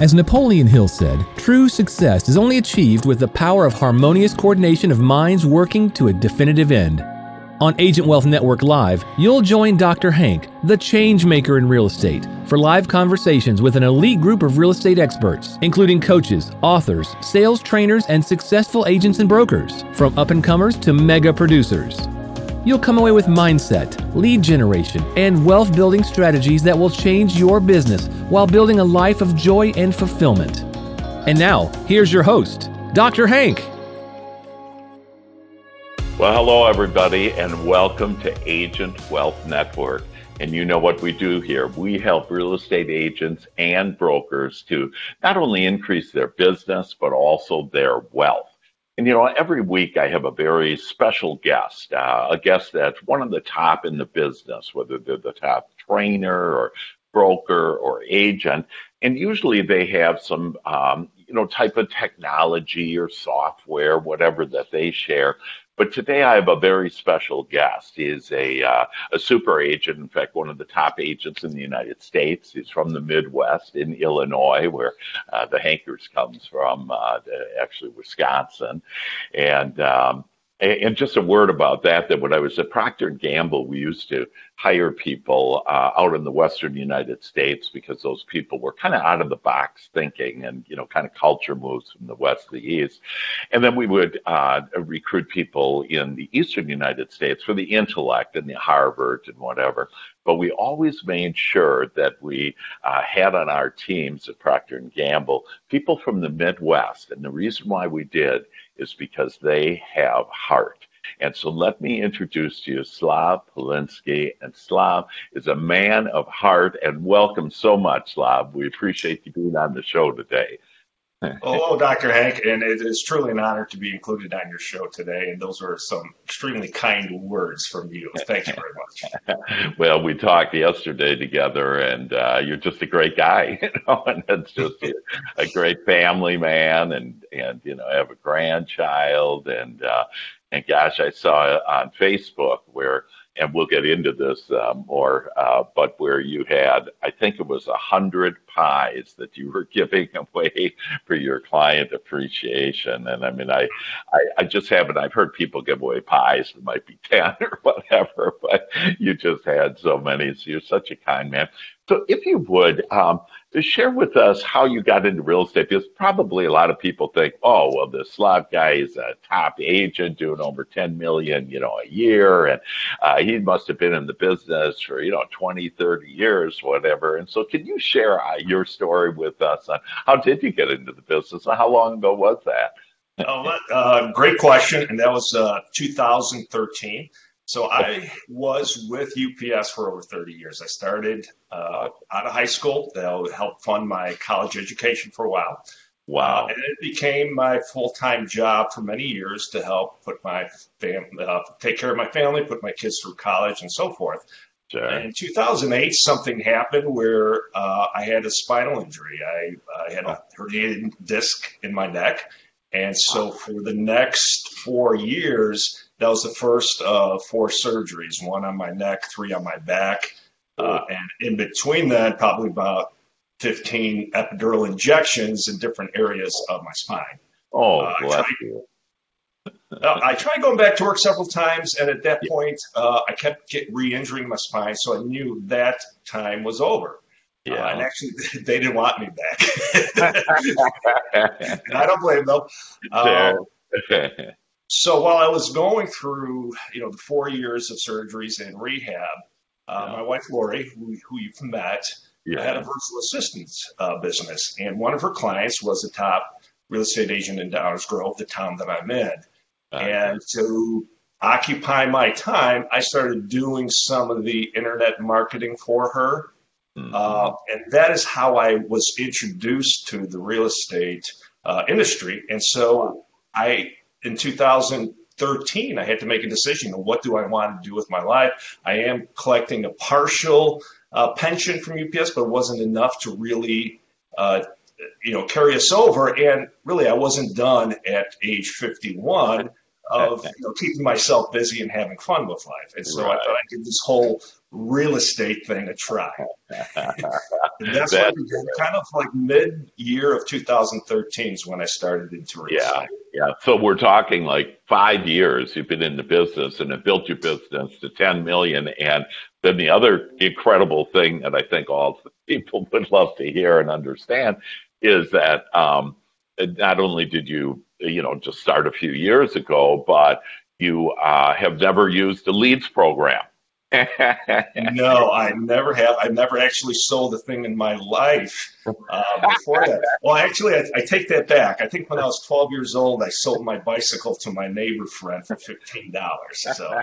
As Napoleon Hill said, true success is only achieved with the power of harmonious coordination of minds working to a definitive end. On Agent Wealth Network Live, you'll join Dr. Hank, the change maker in real estate, for live conversations with an elite group of real estate experts, including coaches, authors, sales trainers, and successful agents and brokers, from up and comers to mega producers. You'll come away with mindset, lead generation, and wealth building strategies that will change your business while building a life of joy and fulfillment. And now, here's your host, Dr. Hank. Well, hello, everybody, and welcome to Agent Wealth Network. And you know what we do here. We help real estate agents and brokers to not only increase their business, but also their wealth. And you know, every week I have a very special guest, uh, a guest that's one of the top in the business, whether they're the top trainer or broker or agent. And usually they have some, um, you know, type of technology or software, whatever that they share but today I have a very special guest. He is a, uh, a super agent, in fact, one of the top agents in the United States. He's from the Midwest in Illinois, where uh, the Hankers comes from, uh, actually Wisconsin. And um, and just a word about that, that when I was at Procter & Gamble, we used to hire people uh, out in the Western United States because those people were kind of out of the box thinking and, you know, kind of culture moves from the West to the East. And then we would uh, recruit people in the Eastern United States for the intellect and the Harvard and whatever. But we always made sure that we uh, had on our teams at Procter & Gamble people from the Midwest. And the reason why we did is because they have heart. And so let me introduce to you Slav Polinsky. And Slav is a man of heart. And welcome so much, Slav. We appreciate you being on the show today. Hello, Dr. Hank, and it is truly an honor to be included on your show today. And those were some extremely kind words from you. Thank you very much. well, we talked yesterday together, and uh, you're just a great guy, you know, and it's just a, a, great family man, and and you know, I have a grandchild, and uh, and gosh, I saw on Facebook where and we'll get into this uh, more, uh, but where you had, I think it was a hundred pies that you were giving away for your client appreciation. And I mean, I, I, I just haven't, I've heard people give away pies It might be 10 or whatever, but you just had so many. So you're such a kind man. So if you would, um, share with us how you got into real estate because probably a lot of people think, oh, well, this Slav guy is a top agent doing over 10 million, you know, a year. And uh, he must have been in the business for, you know, 20, 30 years, whatever. And so can you share uh, your story with us on how did you get into the business and how long ago was that? oh, uh, great question. And that was uh, 2013. So I was with UPS for over 30 years. I started uh, out of high school. That helped fund my college education for a while. Wow. Uh, and it became my full time job for many years to help put my family, uh, take care of my family, put my kids through college, and so forth. Sure. In 2008, something happened where uh, I had a spinal injury. I, I had a herniated disc in my neck. And so for the next four years, that was the first of four surgeries one on my neck, three on my back. Uh, and in between that, probably about 15 epidural injections in different areas of my spine. Oh, uh, I, tried, uh, I tried going back to work several times, and at that yeah. point, uh, I kept re-injuring my spine, so I knew that time was over. Yeah. Uh, and actually, they didn't want me back. I don't blame them. Uh, so while I was going through, you know, the four years of surgeries and rehab, uh, yeah. my wife Lori, who, who you've met, yeah. had a virtual assistance uh, business, and one of her clients was a top real estate agent in Downers Grove, the town that I'm in. And to occupy my time, I started doing some of the internet marketing for her. Mm-hmm. Uh, and that is how I was introduced to the real estate uh, industry. And so I in 2013, I had to make a decision on what do I want to do with my life. I am collecting a partial uh, pension from UPS, but it wasn't enough to really, uh, you know, carry us over. And really, I wasn't done at age 51 of you know, keeping myself busy and having fun with life. And so right. I thought I did this whole real estate thing a try. that's that, kind of like mid year of 2013 is when I started into real yeah, estate. Yeah, so we're talking like five years you've been in the business and have built your business to 10 million. And then the other incredible thing that I think all people would love to hear and understand is that um, not only did you, you know, just start a few years ago, but you uh, have never used a leads program no, I never have. I've never actually sold a thing in my life uh, before that. Well, actually, I, I, take that back. I think when I was 12 years old, I sold my bicycle to my neighbor friend for $15. So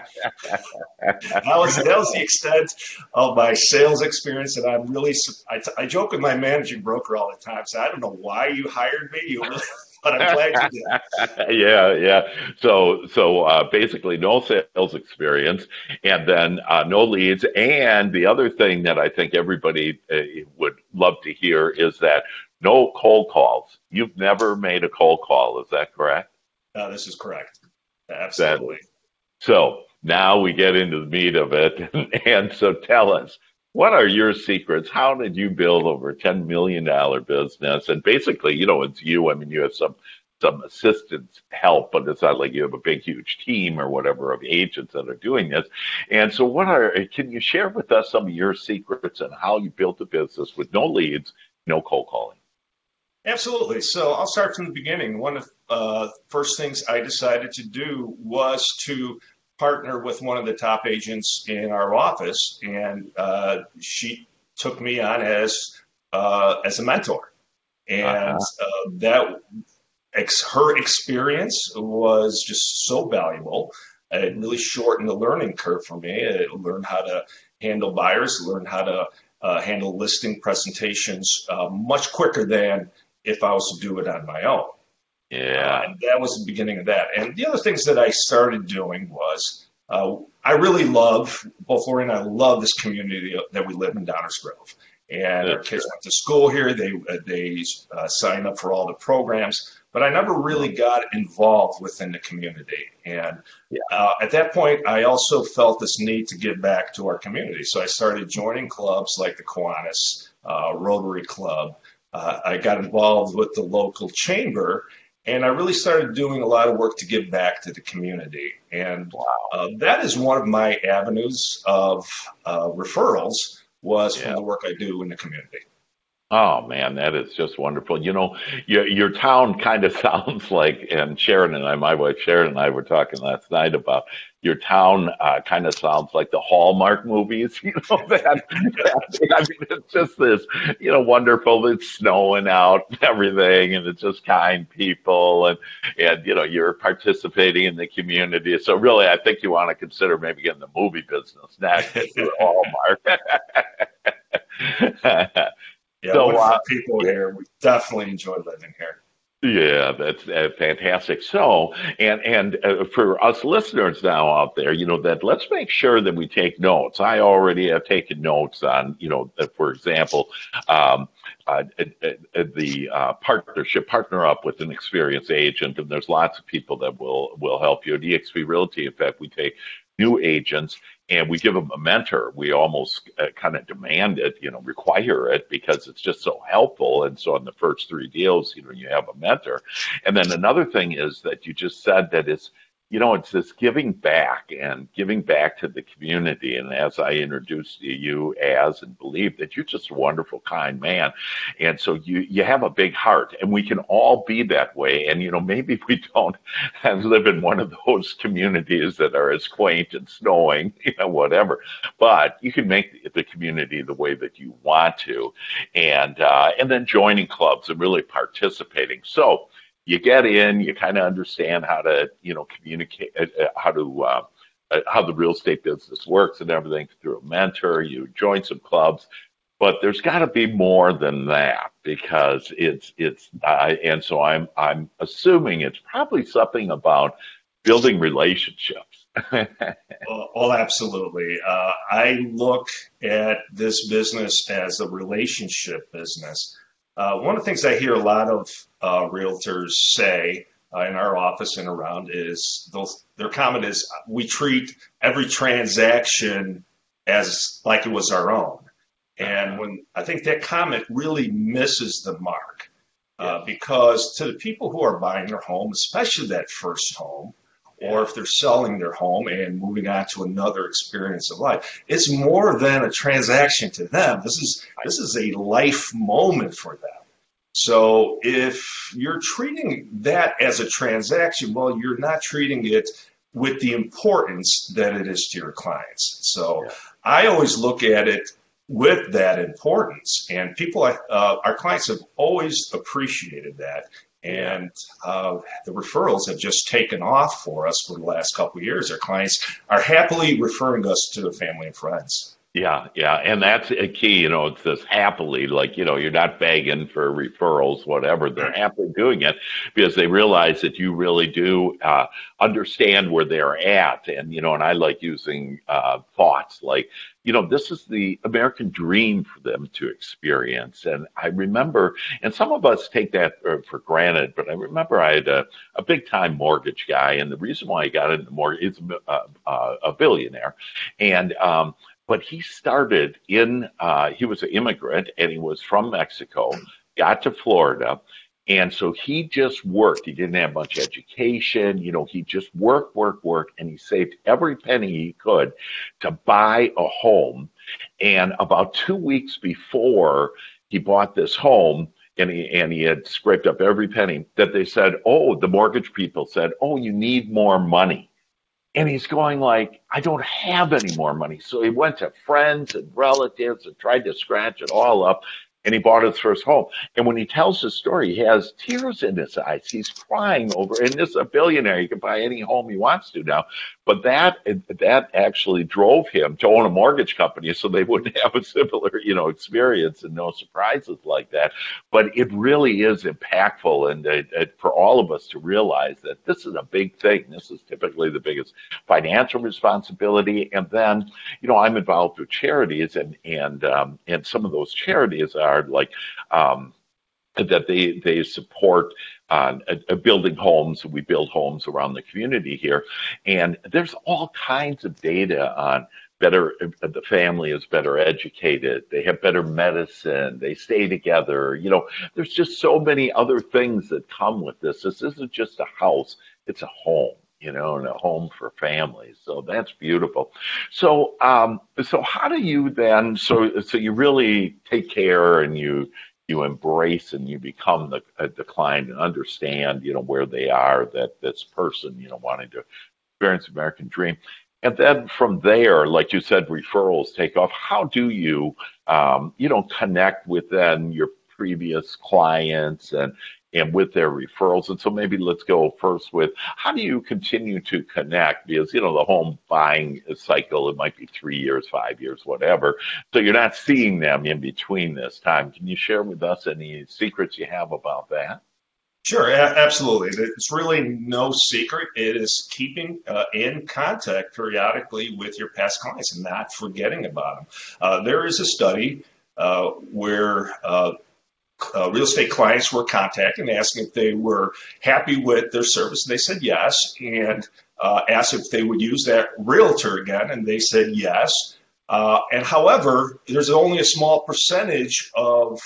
that was that was the extent of my sales experience. And I'm really, I, I joke with my managing broker all the time. So I don't know why you hired me. You really but I'm glad you did. yeah, yeah. So, so uh, basically, no sales experience, and then uh, no leads. And the other thing that I think everybody uh, would love to hear is that no cold calls. You've never made a cold call. Is that correct? No, this is correct. Absolutely. That, so now we get into the meat of it, and so tell us what are your secrets? How did you build over a $10 million business? And basically, you know, it's you. I mean, you have some some assistance help, but it's not like you have a big, huge team or whatever of agents that are doing this. And so, what are, can you share with us some of your secrets and how you built a business with no leads, no cold calling? Absolutely. So, I'll start from the beginning. One of the uh, first things I decided to do was to partner with one of the top agents in our office, and uh, she took me on as uh, as a mentor, and uh-huh. uh, that ex- her experience was just so valuable. It really shortened the learning curve for me. I learned how to handle buyers, learned how to uh, handle listing presentations uh, much quicker than if I was to do it on my own. Yeah. Uh, and that was the beginning of that. And the other things that I started doing was uh, I really love, both Lori and I love this community that we live in Downers Grove. And our kids went to school here. They uh, they uh, signed up for all the programs, but I never really got involved within the community. And yeah. uh, at that point, I also felt this need to give back to our community. So I started joining clubs like the Kiwanis uh, Rotary Club. Uh, I got involved with the local chamber, and I really started doing a lot of work to give back to the community. And wow. uh, that is one of my avenues of uh, referrals was yeah. from the work I do in the community. Oh man, that is just wonderful. You know, your your town kind of sounds like, and Sharon and I, my wife Sharon and I were talking last night about your town. Uh, kind of sounds like the Hallmark movies. You know that, that. I mean, it's just this, you know, wonderful. It's snowing out, and everything, and it's just kind people, and and you know, you're participating in the community. So really, I think you want to consider maybe getting the movie business next. Hallmark. Yeah, so, uh, people here. We definitely enjoy living here. Yeah, that's uh, fantastic. So, and and uh, for us listeners now out there, you know that let's make sure that we take notes. I already have taken notes on, you know, that for example, um, uh, uh, uh the uh, partnership partner up with an experienced agent, and there's lots of people that will will help you. At EXP Realty, in fact, we take new agents and we give them a mentor. We almost uh, kind of demand it, you know, require it because it's just so helpful. And so on the first three deals, you know, you have a mentor. And then another thing is that you just said that it's you know, it's this giving back and giving back to the community. And as I introduced you as and believe that you're just a wonderful, kind man. And so you, you have a big heart and we can all be that way. And, you know, maybe we don't live in one of those communities that are as quaint and snowing, you know, whatever, but you can make the community the way that you want to. And, uh, and then joining clubs and really participating. So, you get in, you kind of understand how to, you know, communicate, uh, uh, how to, uh, uh, how the real estate business works and everything through a mentor. You join some clubs, but there's got to be more than that because it's it's. Uh, and so I'm I'm assuming it's probably something about building relationships. well, well, absolutely. Uh, I look at this business as a relationship business. Uh, one of the things I hear a lot of uh, realtors say uh, in our office and around is those, their comment is we treat every transaction as like it was our own. And when I think that comment really misses the mark. Uh, because to the people who are buying their home, especially that first home, or if they're selling their home and moving on to another experience of life. It's more than a transaction to them. This is this is a life moment for them. So if you're treating that as a transaction, well, you're not treating it with the importance that it is to your clients. So yeah. I always look at it with that importance, and people, uh, our clients have always appreciated that and uh, the referrals have just taken off for us for the last couple of years. Our clients are happily referring us to their family and friends. Yeah, yeah, and that's a key. You know, it's this happily, like you know, you're not begging for referrals, whatever. They're happily doing it because they realize that you really do uh, understand where they're at, and you know, and I like using uh, thoughts like, you know, this is the American dream for them to experience. And I remember, and some of us take that uh, for granted, but I remember I had a, a big time mortgage guy, and the reason why he got into mortgage is a, uh, uh, a billionaire, and um, but he started in, uh, he was an immigrant and he was from Mexico, got to Florida. And so he just worked. He didn't have much education. You know, he just worked, worked, worked, and he saved every penny he could to buy a home. And about two weeks before he bought this home, and he and he had scraped up every penny that they said, oh, the mortgage people said, oh, you need more money. And he's going like, I don't have any more money. So he went to friends and relatives and tried to scratch it all up and he bought his first home. And when he tells his story, he has tears in his eyes. He's crying over, and this is a billionaire. He can buy any home he wants to now. But that that actually drove him to own a mortgage company, so they wouldn't have a similar, you know, experience and no surprises like that. But it really is impactful, and uh, uh, for all of us to realize that this is a big thing. This is typically the biggest financial responsibility. And then, you know, I'm involved with charities, and and um, and some of those charities are like. Um, that they they support uh, building homes. We build homes around the community here, and there's all kinds of data on better. The family is better educated. They have better medicine. They stay together. You know, there's just so many other things that come with this. This isn't just a house; it's a home you know, and a home for families. So that's beautiful. So, um, so how do you then? So, so you really take care and you you embrace and you become the, uh, the client and understand, you know, where they are, that this person, you know, wanting to experience American dream. And then from there, like you said, referrals take off. How do you, um, you know, connect with then your previous clients and and with their referrals. And so maybe let's go first with how do you continue to connect? Because, you know, the home buying cycle, it might be three years, five years, whatever. So you're not seeing them in between this time. Can you share with us any secrets you have about that? Sure, absolutely. It's really no secret. It is keeping uh, in contact periodically with your past clients and not forgetting about them. Uh, there is a study uh, where uh, real estate clients were contacting, asking if they were happy with their service. And they said yes, and uh, asked if they would use that realtor again, and they said yes. Uh, and however, there's only a small percentage of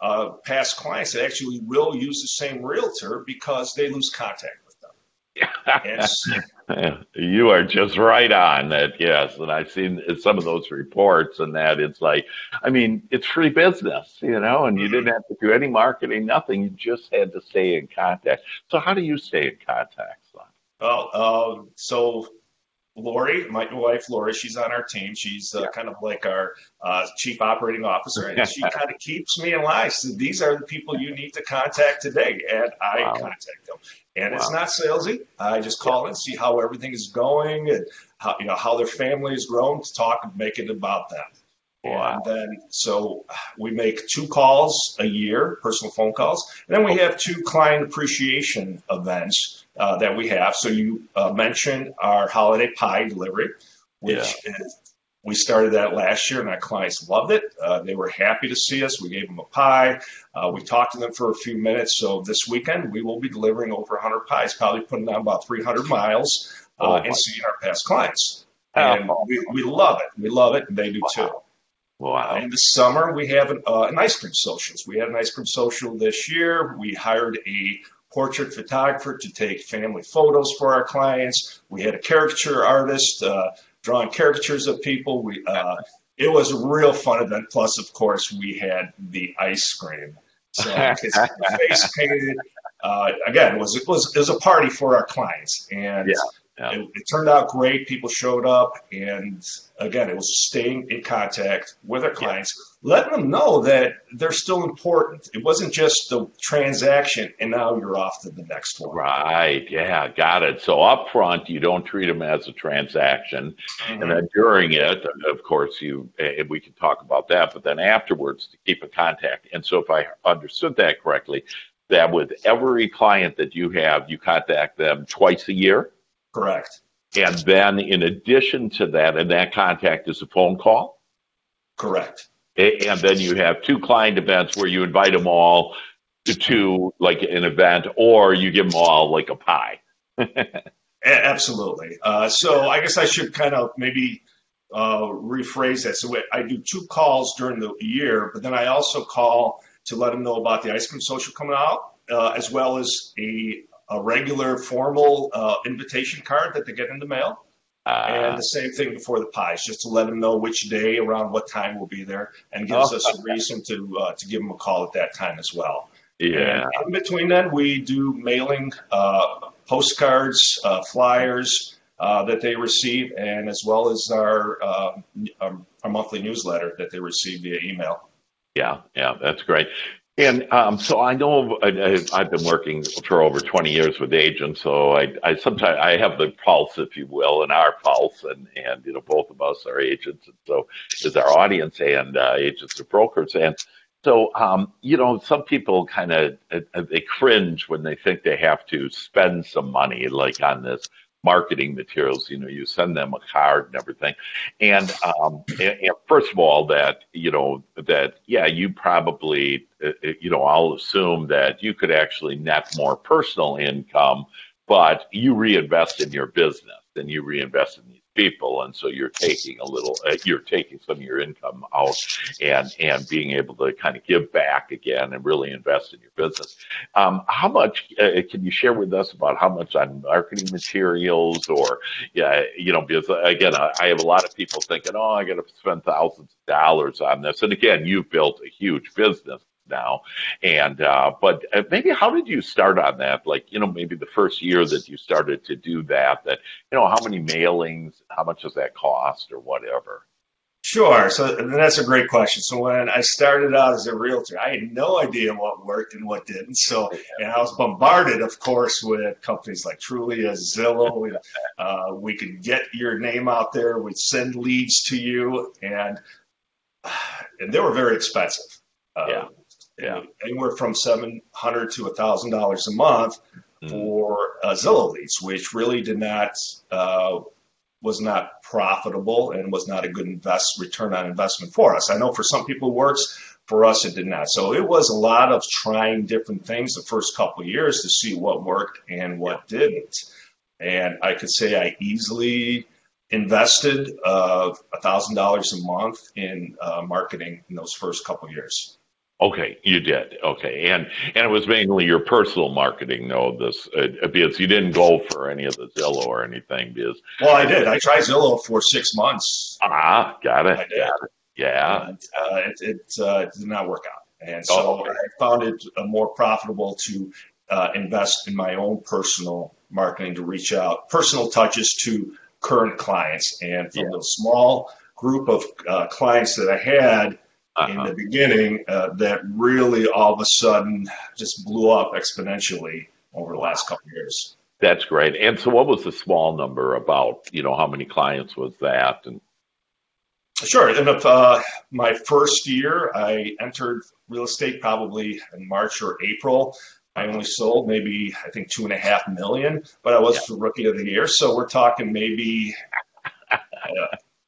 uh, past clients that actually will use the same realtor because they lose contact with them. you are just right on that. Yes, and I've seen some of those reports, and that it's like, I mean, it's free business, you know, and you didn't have to do any marketing, nothing. You just had to stay in contact. So, how do you stay in contact? Son? Well, uh, so Lori, my wife Lori, she's on our team. She's uh, yeah. kind of like our uh, chief operating officer, and she kind of keeps me in line. So these are the people you need to contact today, and I wow. contact them. And wow. it's not salesy. I just call yeah. and see how everything is going, and how you know how their family has grown. To talk and make it about them. Wow. And then, so we make two calls a year, personal phone calls. And then we have two client appreciation events uh, that we have. So you uh, mentioned our holiday pie delivery, which yeah. is, we started that last year, and our clients loved it. Uh, they were happy to see us. We gave them a pie. Uh, we talked to them for a few minutes. So this weekend, we will be delivering over 100 pies, probably putting on about 300 miles uh, oh, and seeing our past clients. And we, we love it. We love it, and they do wow. too. Wow. In the summer, we have an, uh, an ice cream socials. We had an ice cream social this year. We hired a portrait photographer to take family photos for our clients. We had a caricature artist uh, drawing caricatures of people. We uh, it was a real fun event. Plus, of course, we had the ice cream. So face painted. Uh, again, it was, it was it was a party for our clients, and yeah. Yeah. It, it, turned out great. People showed up, and again, it was staying in contact with our clients, yeah. letting them know that they're still important. It wasn't just the transaction, and now you're off to the next one. Right? Yeah, got it. So up front, you don't treat them as a transaction, mm-hmm. and then during it, of course, you we can talk about that. But then afterwards, to keep in contact. And so, if I understood that correctly, that with every client that you have, you contact them twice a year. Correct. And then, in addition to that, and that contact is a phone call? Correct. And then you have two client events where you invite them all to, like an event, or you give them all like a pie. Absolutely. Uh, so I guess I should kind of maybe uh, rephrase that. So I do two calls during the year, but then I also call to let them know about the ice cream social coming out, uh, as well as a a regular formal uh, invitation card that they get in the mail. Uh, and the same thing before the pies, just to let them know which day, around what time we'll be there, and gives oh. us a reason to uh, to give them a call at that time as well. Yeah. And in between then, we do mailing, uh, postcards, uh, flyers uh, that they receive, and as well as our, our our monthly newsletter that they receive via email. Yeah, yeah, that's great. And um, so I know I, have been working for over 20 years with agents, so I, I sometimes I have the pulse, if you will, and our pulse, and and you know both of us are agents, and so is our audience and uh, agents or brokers, and so um, you know some people kind of uh, they cringe when they think they have to spend some money like on this marketing materials. You know, you send them a card and everything. And, um, and, and first of all, that, you know, that, yeah, you probably, uh, uh, you know, I'll assume that you could actually net more personal income, but you reinvest in your business and you reinvest in people, and so you're taking a little, uh, you're taking some of your income out and and being able to kind of give back again and really invest in your business. Um, how much uh, can you share with us about how much on marketing materials or, yeah, you know, because again, I, I have a lot of people thinking, oh, I got to spend thousands of dollars on this, and again, you've built a huge business now. And uh, but uh, maybe how did you start on that? Like you know maybe the first year that you started to do that. That you know how many mailings, how much does that cost, or whatever. Sure. So that's a great question. So when I started out as a realtor, I had no idea what worked and what didn't. So and I was bombarded, of course, with companies like Trulia, Zillow. We, uh, we could get your name out there. We'd send leads to you, and and they were very expensive. Uh, yeah yeah. anywhere from seven hundred to a thousand dollars a month mm. for uh, Zillow leads, which really did not uh, was not profitable and was not a good invest return on investment for us. I know for some people it works. For us, it did not. So it was a lot of trying different things the first couple of years to see what worked and what didn't. And I could say I easily invested uh, a thousand dollars a month in uh, marketing in those first couple of years. Okay, you did. Okay, and and it was mainly your personal marketing, though. This uh, because you didn't go for any of the Zillow or anything. Because well, I did. I tried Zillow for six months. Ah, got it. I did. Got it. Yeah, and, uh, it it uh, did not work out, and so oh, okay. I found it uh, more profitable to uh, invest in my own personal marketing to reach out, personal touches to current clients, and from yeah. the small group of uh, clients that I had uh-huh. in the beginning uh, that really all of a sudden just blew up exponentially over the last couple of years. That's great. And so, what was the small number about? You know, how many clients was that? And sure. In uh, my first year, I entered real estate probably in March or April. I only sold maybe I think two and a half million, but I was yeah. the rookie of the year. So we're talking maybe uh,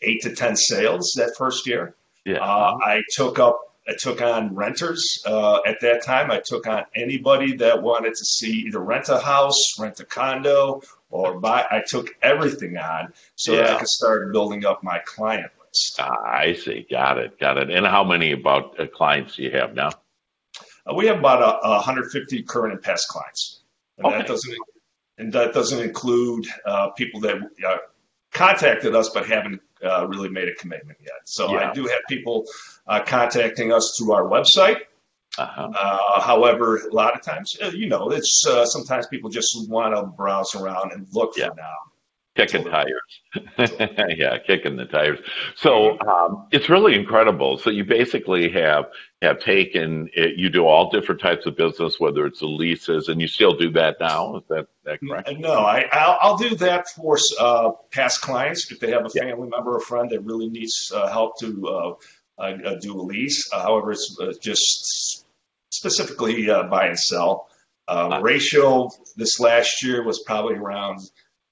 eight to ten sales that first year. Yeah. Uh, I took up I took on renters uh, at that time. I took on anybody that wanted to see either rent a house, rent a condo, or buy. I took everything on so yeah. that I could start building up my client list. Ah, I see. Got it. Got it. And how many about uh, clients do you have now? Uh, we have about a, 150 current and past clients, and okay. that doesn't and that doesn't include uh, people that uh, contacted us but haven't uh, really made a commitment yet. So yeah. I do have people uh, contacting us through our website. Uh-huh. Uh, however, a lot of times, uh, you know, it's uh, sometimes people just want to browse around and look yeah. for now. Kicking tires. yeah, kicking the tires. So um, it's really incredible. So you basically have have taken it, you do all different types of business, whether it's the leases, and you still do that now. Is that, that correct? No, I, I'll, I'll do that for uh, past clients if they have a yeah. family member or friend that really needs uh, help to uh, uh do a lease. however, it's uh, just specifically uh, buy and sell. Uh, ratio this last year was probably around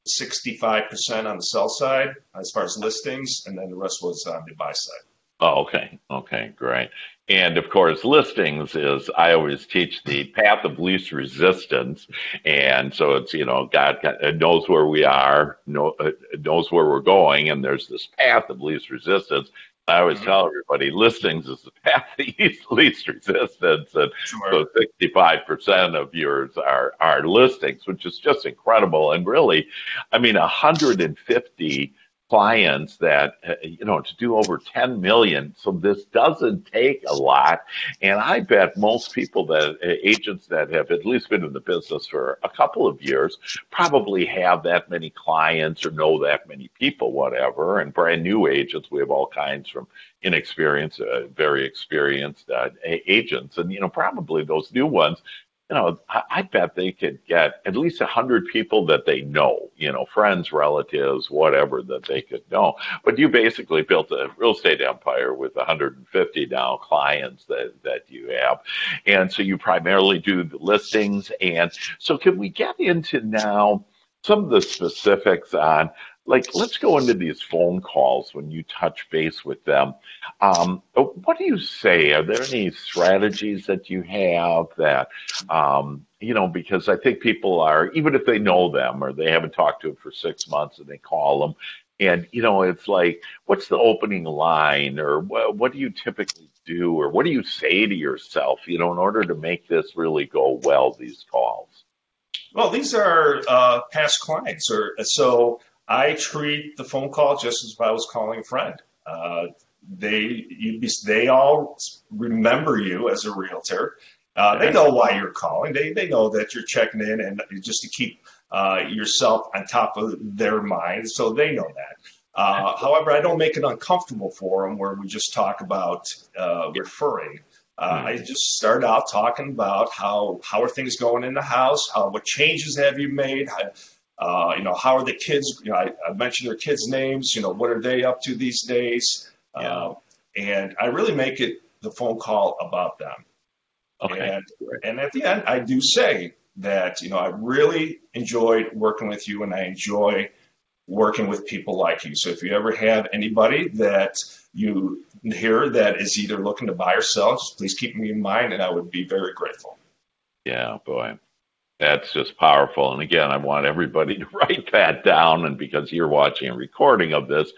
65% on the sell side as far as listings, and then the rest was on the buy side. Oh, okay. Okay, great. And of course, listings is, I always teach the path of least resistance. And so it's, you know, God uh, knows where we are, know, uh, knows where we're going, and there's this path of least resistance. I always mm-hmm. tell everybody listings is the path of least resistance. And sure. so 65% of yours are, are listings, which is just incredible. And really, I mean, 150 clients that uh, you know to do over 10 million. So this doesn't take a lot. And i bet most people that uh, agents that have at least been in the business for a couple of years probably have that many clients or know that many people whatever. And brand new agents we have all kinds from inexperienced uh, very experienced uh, agents. And you know probably those new ones you know, I, I bet they could get at least a hundred people that they know, you know, friends, relatives, whatever that they could know. But you basically built a real estate empire with 150 now clients that, that you have. And so you primarily do the listings. And so can we get into now some of the specifics on like let's go into these phone calls when you touch base with them. Um, what do you say? Are there any strategies that you have that um, you know because i think people are even if they know them or they haven't talked to them for six months and they call them and you know it's like what's the opening line or what, what do you typically do or what do you say to yourself you know in order to make this really go well these calls? Well these are uh, past clients or so I treat the phone call just as if I was calling a friend. Uh, they you, they all remember you as a realtor. Uh, they know why you're calling. They they know that you're checking in and just to keep uh, yourself on top of their minds, so they know that. Uh, however, I don't make it uncomfortable for them where we just talk about uh, referring. Uh, I just start out talking about how how are things going in the house, how, what changes have you made, how, uh, you know, how are the kids? You know, I, I, mentioned their kids' names. You know, what are they up to these days? Yeah. Uh, and I really make it the phone call about them. Okay. And, and at the end, I do say that you know I really enjoyed working with you, and I enjoy working with people like you. So if you ever have anybody that you hear that is either looking to buy or sell, please keep me in mind, and I would be very grateful. Yeah, boy. That's just powerful. And again, I want everybody to write that down. And because you're watching a recording of this,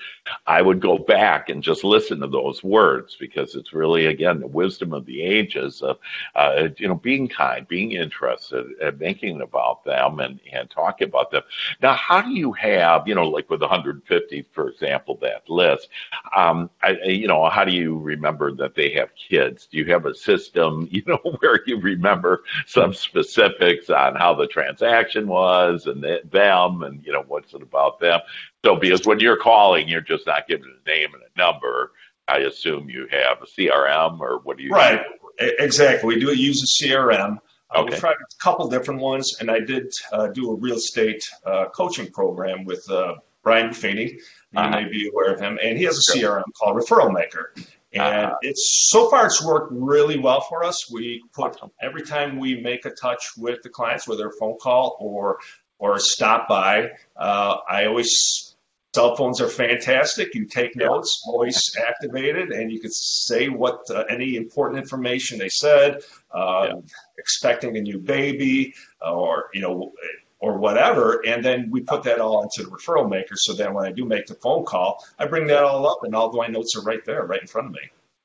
I would go back and just listen to those words because it's really, again, the wisdom of the ages of, uh, you know, being kind, being interested, and making about them and, and talking about them. Now, how do you have, you know, like with 150, for example, that list, um, I, you know, how do you remember that they have kids? Do you have a system, you know, where you remember some specifics on how the transaction was and them and, you know, what's it about them? So, because when you're calling, you're just not giving a name and a number. I assume you have a CRM or what do you? Right, exactly. We do use a CRM. Uh, okay. We tried a couple different ones, and I did uh, do a real estate uh, coaching program with uh, Brian Buffini. You uh-huh. may be aware of him, and he has a CRM called Referral Maker. And uh-huh. it's so far it's worked really well for us. We put every time we make a touch with the clients, whether a phone call or or a stop by, uh, I always Cell phones are fantastic. You take notes, voice activated, and you can say what uh, any important information they said. Uh, yeah. Expecting a new baby, or you know, or whatever. And then we put that all into the referral maker. So then when I do make the phone call, I bring that all up and all my notes are right there, right in front of me.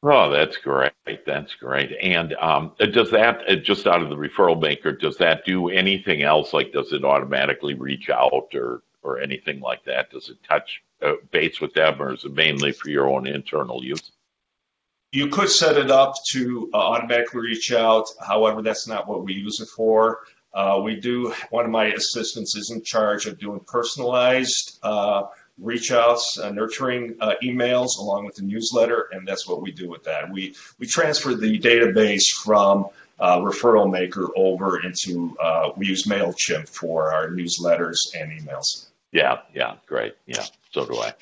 Oh, that's great. That's great. And um, does that, uh, just out of the referral maker, does that do anything else? Like, does it automatically reach out or, or anything like that? Does it touch uh, base with them or is it mainly for your own internal use? You could set it up to uh, automatically reach out. However, that's not what we use it for. Uh, we do, one of my assistants is in charge of doing personalized uh, reach outs, uh, nurturing uh, emails along with the newsletter, and that's what we do with that. We, we transfer the database from uh, referral maker over into, uh, we use MailChimp for our newsletters and emails. Yeah, yeah, great. Yeah, so do I.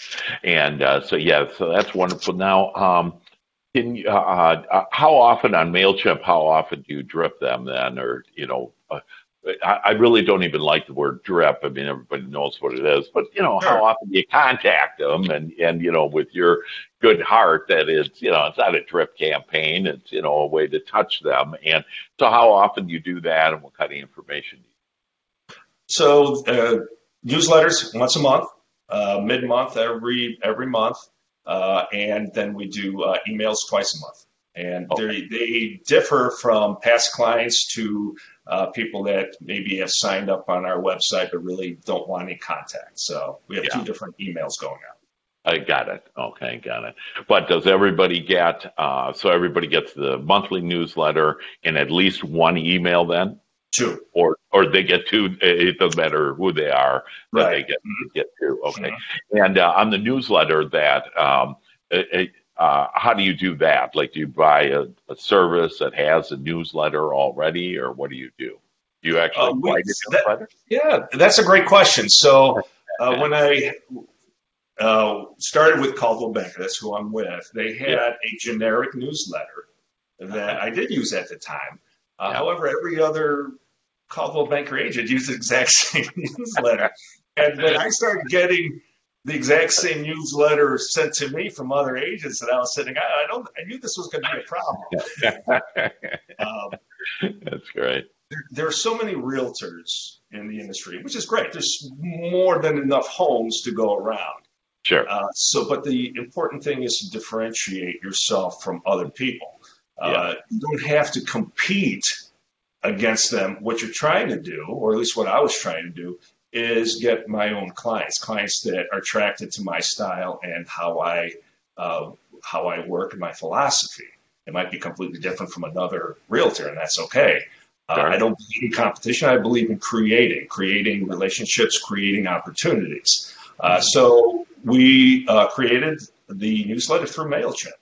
And so, yeah, so that's wonderful. Now, um, can you, how often on MailChimp, how often do you drip them then, or, you know, I, really don't even like the word drip. I mean, everybody knows what it is, but you know, sure. how often do you contact them and, and, you know, with your good heart that it's, you know, it's not a drip campaign. It's, you know, a way to touch them. And so how often do you do that and what kind of information do you? So, uh, newsletters once a month, uh, mid month, every, every month. Uh, and then we do uh, emails twice a month and okay. they differ from past clients to uh, people that maybe have signed up on our website but really don't want any contact. So we have yeah. two different emails going out. I got it. Okay, got it. But does everybody get? Uh, so everybody gets the monthly newsletter and at least one email then? Two. Or or they get two. It doesn't matter who they are. Right. They get mm-hmm. get two. Okay. Mm-hmm. And uh, on the newsletter that. Um, it, uh, how do you do that? Like, do you buy a, a, service that has a newsletter already, or what do you do? Do you actually uh, we, that, Yeah, that's a great question. So uh, when I uh, started with Coldwell Banker, that's who I'm with. They had yeah. a generic newsletter that I did use at the time. Uh, yeah. However, every other Coldwell Banker agent used the exact same newsletter, and when I started getting the exact same newsletter sent to me from other agents, and I was sitting. I, I don't. I knew this was going to be a problem. um, That's great. There, there, are so many realtors in the industry, which is great. There's more than enough homes to go around. Sure. Uh, so, but the important thing is to differentiate yourself from other people. Uh, yeah. You don't have to compete against them. What you're trying to do, or at least what I was trying to do, is get my own clients, clients that are attracted to my style and how I uh, how I work and my philosophy. It might be completely different from another realtor, and that's okay. Uh, I don't believe in competition. I believe in creating, creating relationships, creating opportunities. Uh, so we uh, created the newsletter through Mailchimp.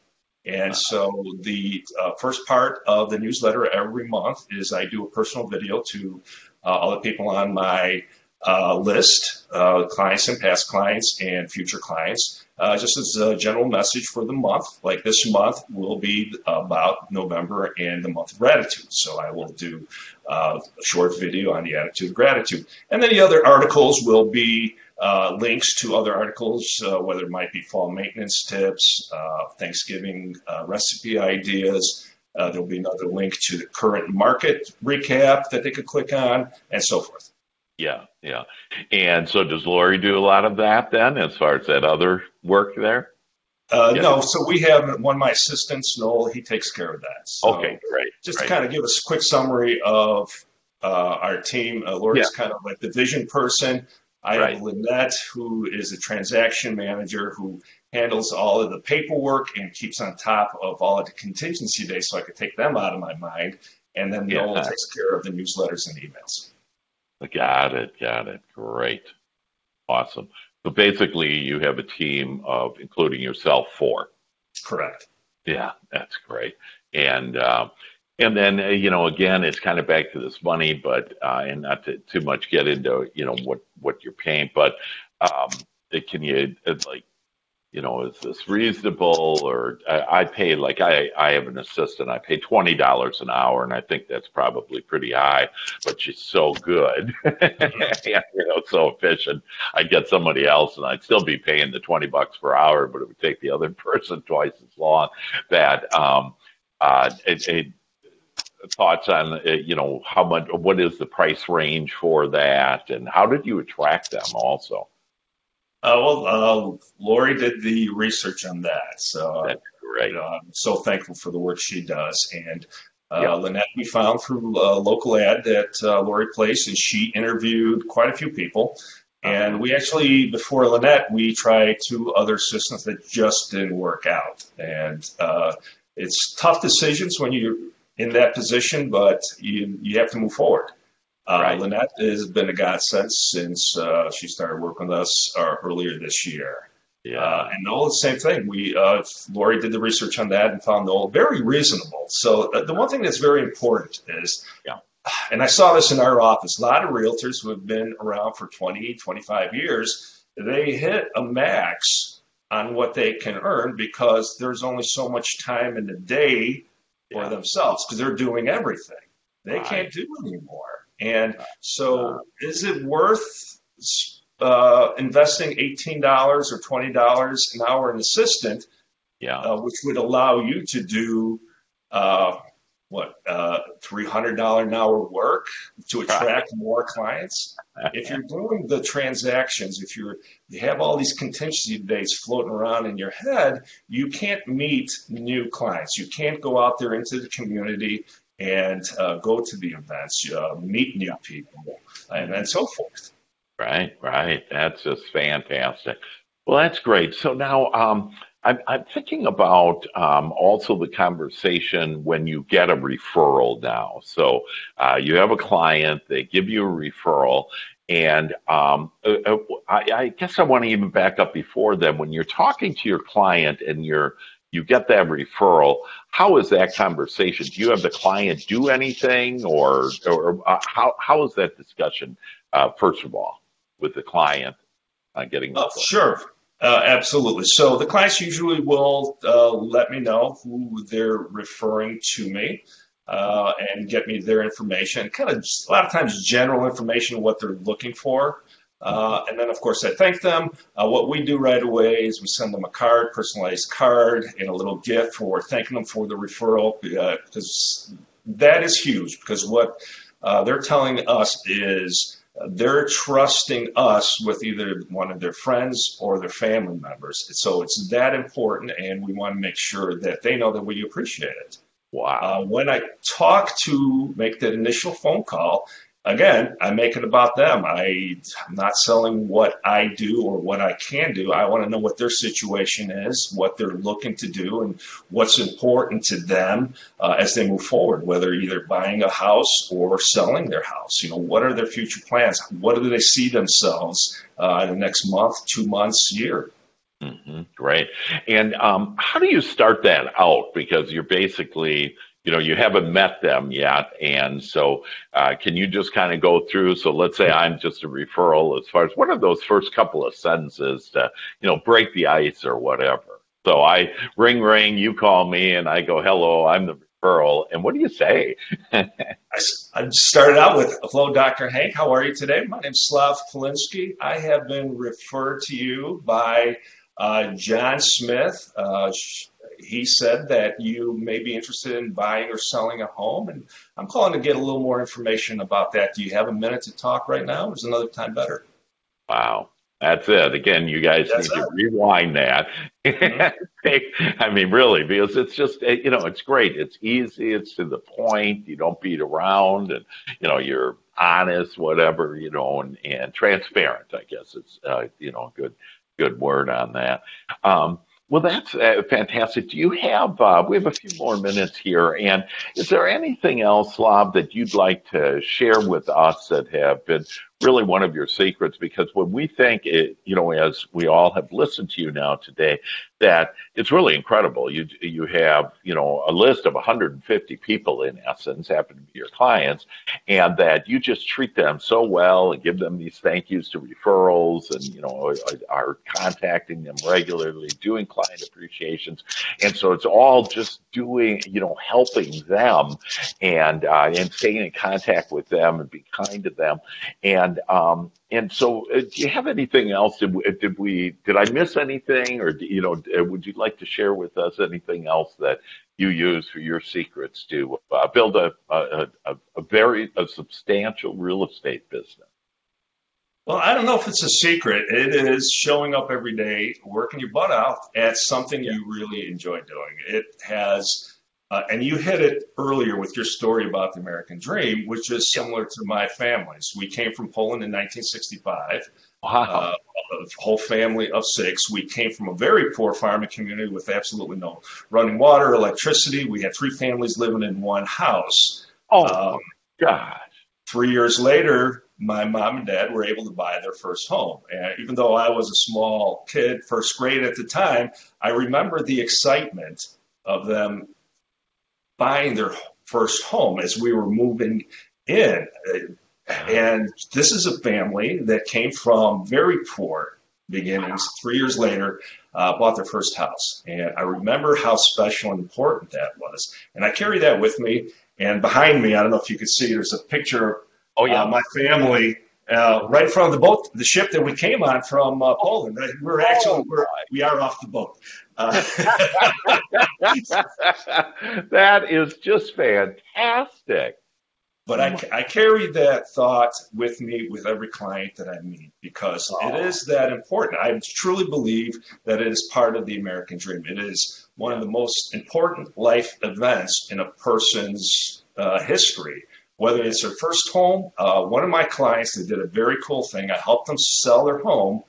And so the uh, first part of the newsletter every month is I do a personal video to uh, all the people on my uh, list, uh, clients and past clients and future clients, uh, just as a general message for the month. Like this month will be about November and the month of gratitude. So I will do uh, a short video on the attitude of gratitude. And then the other articles will be uh, links to other articles, uh, whether it might be fall maintenance tips, Thanksgiving recipe ideas. there'll be another link to the current market recap that they could click on, and so forth. Yeah, yeah. And so does Lori do a lot of that then, as far as that other work there? Uh, yeah. No, so we have one of my assistants, Noel. He takes care of that. So okay, great. Just great. to kind of give us a quick summary of uh, our team. Uh, Lori's yeah. kind of like the vision person. I right. have Lynette, who is a transaction manager who handles all of the paperwork and keeps on top of all of the contingency days, so I could take them out of my mind. And then yeah. Noel takes care of the newsletters and emails. Got it. Got it. Great. Awesome. So basically, you have a team of, including yourself, four. Correct. Yeah, that's great. And uh, and then uh, you know, again, it's kind of back to this money, but uh, and not to too much get into you know what what you're paying, but um, can you like you know, is this reasonable? Or I, I pay like I, I have an assistant. I pay twenty dollars an hour, and I think that's probably pretty high. But she's so good, you know, so efficient. I'd get somebody else, and I'd still be paying the twenty bucks per hour, but it would take the other person twice as long. That um, uh, it, it, thoughts on uh, you know how much what is the price range for that and how did you attract them also well uh, lori did the research on that so That's great. I'm so thankful for the work she does and uh, yep. Lynette, we found through a local ad that uh, Lori placed, and she interviewed quite a few people. And we actually, before Lynette, we tried two other systems that just didn't work out. And uh, it's tough decisions when you're in that position, but you, you have to move forward. Uh, right. Lynette has been a godsend since uh, she started working with us uh, earlier this year. Yeah. Uh, and all the same thing. We uh, Lori did the research on that and found all very reasonable. So uh, the one thing that's very important is yeah and I saw this in our office, a lot of realtors who have been around for 20, 25 years, they hit a max on what they can earn because there's only so much time in the day for yeah. themselves because they're doing everything. They right. can't do anymore. And so, is it worth uh, investing $18 or $20 an hour in assistant, yeah. Uh, which would allow you to do uh, what uh, three hundred dollar an hour work to attract more clients. If you're doing the transactions, if you're you have all these contingency dates floating around in your head, you can't meet new clients. You can't go out there into the community and uh, go to the events, uh, meet new people, and, and so forth. Right, right. That's just fantastic. Well, that's great. So now, um, I'm, I'm thinking about um, also the conversation when you get a referral now. So uh, you have a client, they give you a referral, and um, uh, uh, I, I, guess I want to even back up before then. When you're talking to your client and you're you get that referral, how is that conversation? Do you have the client do anything, or or uh, how how is that discussion? Uh, first of all, with the client uh, getting. Oh, sure. Uh, absolutely. So the clients usually will uh, let me know who they're referring to me uh, and get me their information. Kind of a lot of times general information of what they're looking for. Uh, and then, of course, I thank them. Uh, what we do right away is we send them a card, personalized card, and a little gift for thanking them for the referral because that is huge. Because what they're telling us is they're trusting us with either one of their friends or their family members. So it's that important, and we want to make sure that they know that we appreciate it. Wow. Uh, when I talk to make that initial phone call, again, I make it about them. I, am not selling what I do or what I can do. I want to know what their situation is, what they're looking to do, and what's important to them uh, as they move forward, whether either buying a house or selling their house. You know, what are their future plans? What do they see themselves uh, in the next month, two months, year? Mm-hmm. Great. And um, how do you start that out? Because you're basically you know you haven't met them yet and so uh, can you just kind of go through so let's say i'm just a referral as far as what are those first couple of sentences to you know break the ice or whatever? So i ring ring you call me and i go hello i'm the referral and what do you say? I, I started out with hello dr hank how are you today? My name's slav polinsky i have been referred to you by uh, john smith uh, he said that you may be interested in buying or selling a home, and I'm calling to get a little more information about that. Do you have a minute to talk right now? Or is another time better? Wow. That's it. Again, you guys That's need it. to rewind that. Mm-hmm. I mean, really, because it's just, eh, you know, it's great. It's easy. It's to the point. You don't beat around and, you know, you're honest, whatever, you know, and, and transparent, I guess it's, uh, you know, good, good word on that. Um, well, that's uh, fantastic. Do you have, uh, we have a few more minutes here, and is there anything else, Slav, that you'd like to share with us that have been really one of your secrets? Because when we think it, you know, as we all have listened to you now today, that it's really incredible. You you have you know a list of 150 people in essence happen to be your clients, and that you just treat them so well and give them these thank yous to referrals, and you know are contacting them regularly, doing client appreciations, and so it's all just doing you know helping them and uh, and staying in contact with them and be kind to them, and and um, and so, uh, do you have anything else? Did we, did we did I miss anything, or you know, uh, would you like to share with us anything else that you use for your secrets to uh, build a, a, a, a very a substantial real estate business? Well, I don't know if it's a secret. It is showing up every day, working your butt out at something you really enjoy doing. It has uh, and you hit it earlier with your story about the American Dream, which is similar to my family's. We came from Poland in 1965. Wow. Uh, a whole family of six. We came from a very poor farming community with absolutely no running water, electricity. We had three families living in one house. Oh, um, God. Three years later, my mom and dad were able to buy their first home. And even though I was a small kid, first grade at the time, I remember the excitement of them buying their first home as we were moving in. And this is a family that came from very poor beginnings. Three years later, uh, bought their first house. And I remember how special and important that was. And I carry that with me. And behind me, I don't know if you can see, there's a picture of oh, yeah. Uh, my family uh, right in front of the boat, the ship that we came on from uh, Poland. We're actually we're, we are off the boat. Uh, that is just fantastic. But I, I carry that thought with me with every client that I meet because oh. it is that important. I truly believe that it is part of the American dream. It is one of the most important life events in a person's uh, history whether it's their first home. Uh, one of my clients, they did a very cool thing. I helped them sell their home,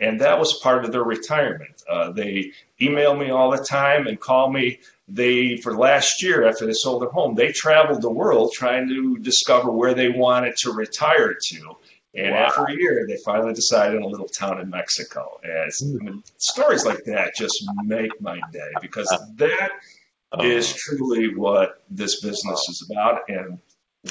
and that was part of their retirement. Uh, they email me all the time and call me. They, for last year, after they sold their home, they traveled the world trying to discover where they wanted to retire to. And wow. after a year, they finally decided in a little town in Mexico. As I mean, stories like that just make my day because that oh. truly what this business is about. And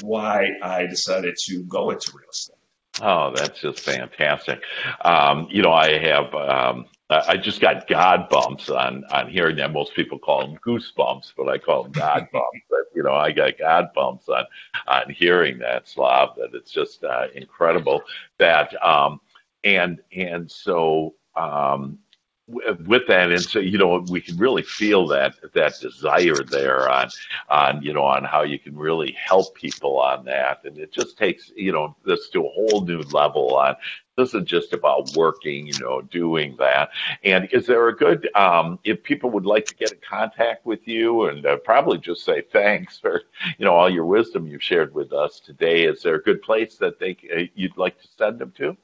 why I decided to go into real estate. Oh, that's just fantastic. Um, you know, I have, um, I just got God bumps on, on hearing that. Most people call them goosebumps, but I call them God bumps. But, you know, I got God bumps on, on hearing that, Slav, that it's just uh, incredible that, um, and, and so, um, with that and so you know we can really feel that that desire there on on you know on how you can really help people on that. And it just takes you know this to a whole new level on this isn't just about working you know doing that. And is there a good um, if people would like to get in contact with you and uh, probably just say thanks for you know all your wisdom you've shared with us today is there a good place that they uh, you'd like to send them to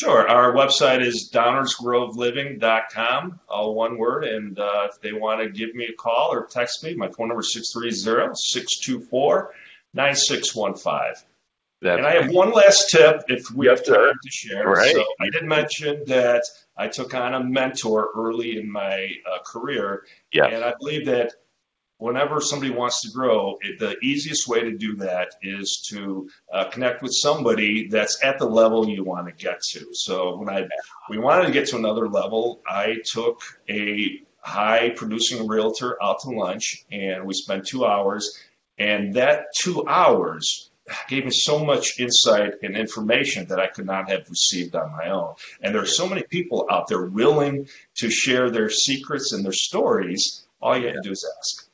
Sure. Our website is downersgroveliving.com, all one word. And uh, if they want to give me a call or text me, my phone number is 630 624 9615. And I have one last tip if we have time to share. Right. So I did mention that I took on a mentor early in my uh, career. Yes. And I believe that whenever somebody wants to grow, it, the easiest way to do that is to uh, connect with somebody that's at the level you want to get to. So when I we wanted to get to another level, I took a high producing realtor out to lunch, and we spent two hours. And that two hours gave me so much insight and information that I could not have received on my own. And there are so many people out there willing to share their secrets and their stories. All you have to do is ask.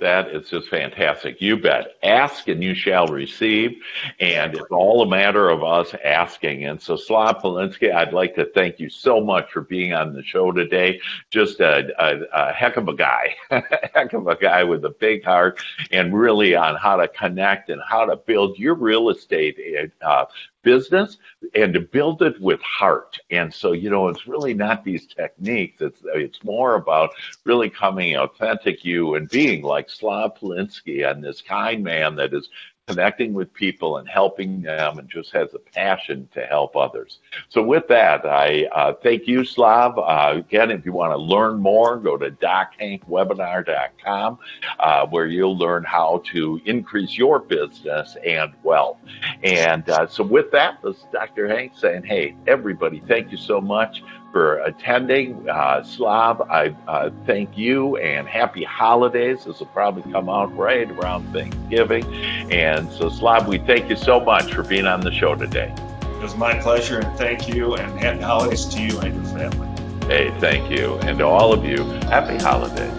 That is just fantastic. You bet. Ask and you shall receive. And it's all a matter of us asking. And so, Slav Polinsky, I'd like to thank you so much for being on the show today. Just a, a, a heck of a guy, heck of a guy with a big heart and really on how to connect and how to build your real estate uh, business and to build it with heart. And so, you know, it's really not these techniques. It's it's more about really coming authentic you and being like Slav Polinsky and this kind man that is connecting with people and helping them and just has a passion to help others. So with that, I uh, thank you, Slav. Uh, again, if you want to learn more, go to dochankwebinar.com uh, where you'll learn how to increase your business and wealth. And uh, so with that, this is Dr. Hank saying, hey, everybody, thank you so much for attending. Uh, Slav, I uh, thank you and happy holidays. This will probably come out right around Thanksgiving. And so, Slav, we thank you so much for being on the show today. It was my pleasure, and thank you, and happy holidays to you and your family. Hey, thank you. And to all of you, happy holidays.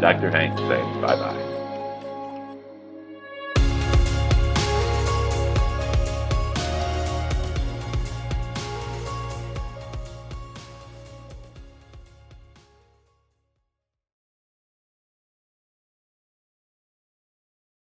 Dr. Hank saying bye bye.